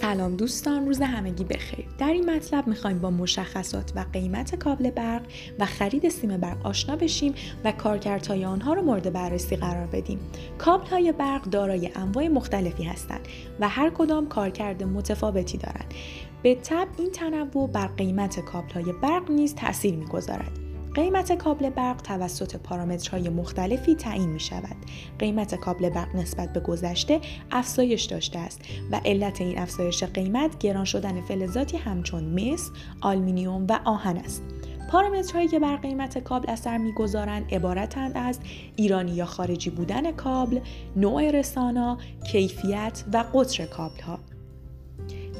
سلام دوستان روز همگی بخیر. در این مطلب می‌خوایم با مشخصات و قیمت کابل برق و خرید سیم برق آشنا بشیم و کارکردهای آنها رو مورد بررسی قرار بدیم. کابل های برق دارای انواع مختلفی هستند و هر کدام کارکرد متفاوتی دارند. به طب این تنوع بر قیمت کابل های برق نیز تاثیر می‌گذارد. قیمت کابل برق توسط پارامترهای مختلفی تعیین می شود. قیمت کابل برق نسبت به گذشته افزایش داشته است و علت این افزایش قیمت گران شدن فلزاتی همچون مس، آلمینیوم و آهن است. پارامترهایی که بر قیمت کابل اثر می‌گذارند عبارتند از ایرانی یا خارجی بودن کابل، نوع رسانا، کیفیت و قطر کابل ها.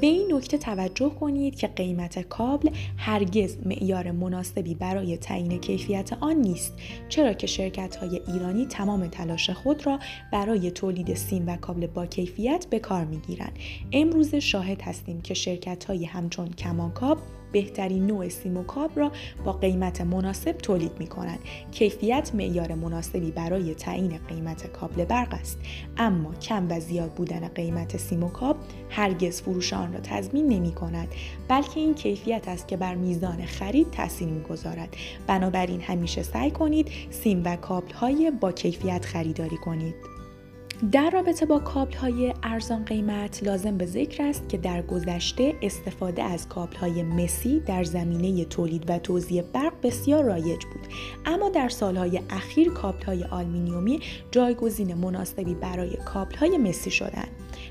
به این نکته توجه کنید که قیمت کابل هرگز معیار مناسبی برای تعیین کیفیت آن نیست چرا که شرکت های ایرانی تمام تلاش خود را برای تولید سیم و کابل با کیفیت به کار می گیرند. امروز شاهد هستیم که شرکت های همچون کمانکاب بهترین نوع سیم و کاب را با قیمت مناسب تولید می کنند. کیفیت معیار مناسبی برای تعیین قیمت کابل برق است اما کم و زیاد بودن قیمت سیم و کاب هرگز فروش را تضمین نمی کند. بلکه این کیفیت است که بر میزان خرید تاثیر می‌گذارد بنابراین همیشه سعی کنید سیم و کابل های با کیفیت خریداری کنید. در رابطه با کابل های ارزان قیمت لازم به ذکر است که در گذشته استفاده از کابل های مسی در زمینه تولید و توزیع برق بسیار رایج بود. اما در سالهای اخیر کابل های آلومینیومی جایگزین مناسبی برای کابل های مسی شدند.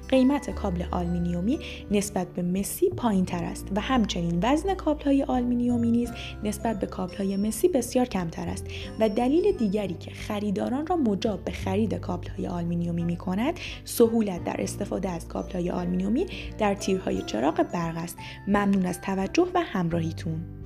قیمت کابل آلومینیومی نسبت به مسی پایین تر است و همچنین وزن کابل های آلومینیومی نیز نسبت به کابل های مسی بسیار کمتر است و دلیل دیگری که خریداران را مجاب به خرید کابل های آلمینیومی می کند سهولت در استفاده از کابل های آلمینیومی در تیرهای چراغ برق است. ممنون از توجه و همراهیتون.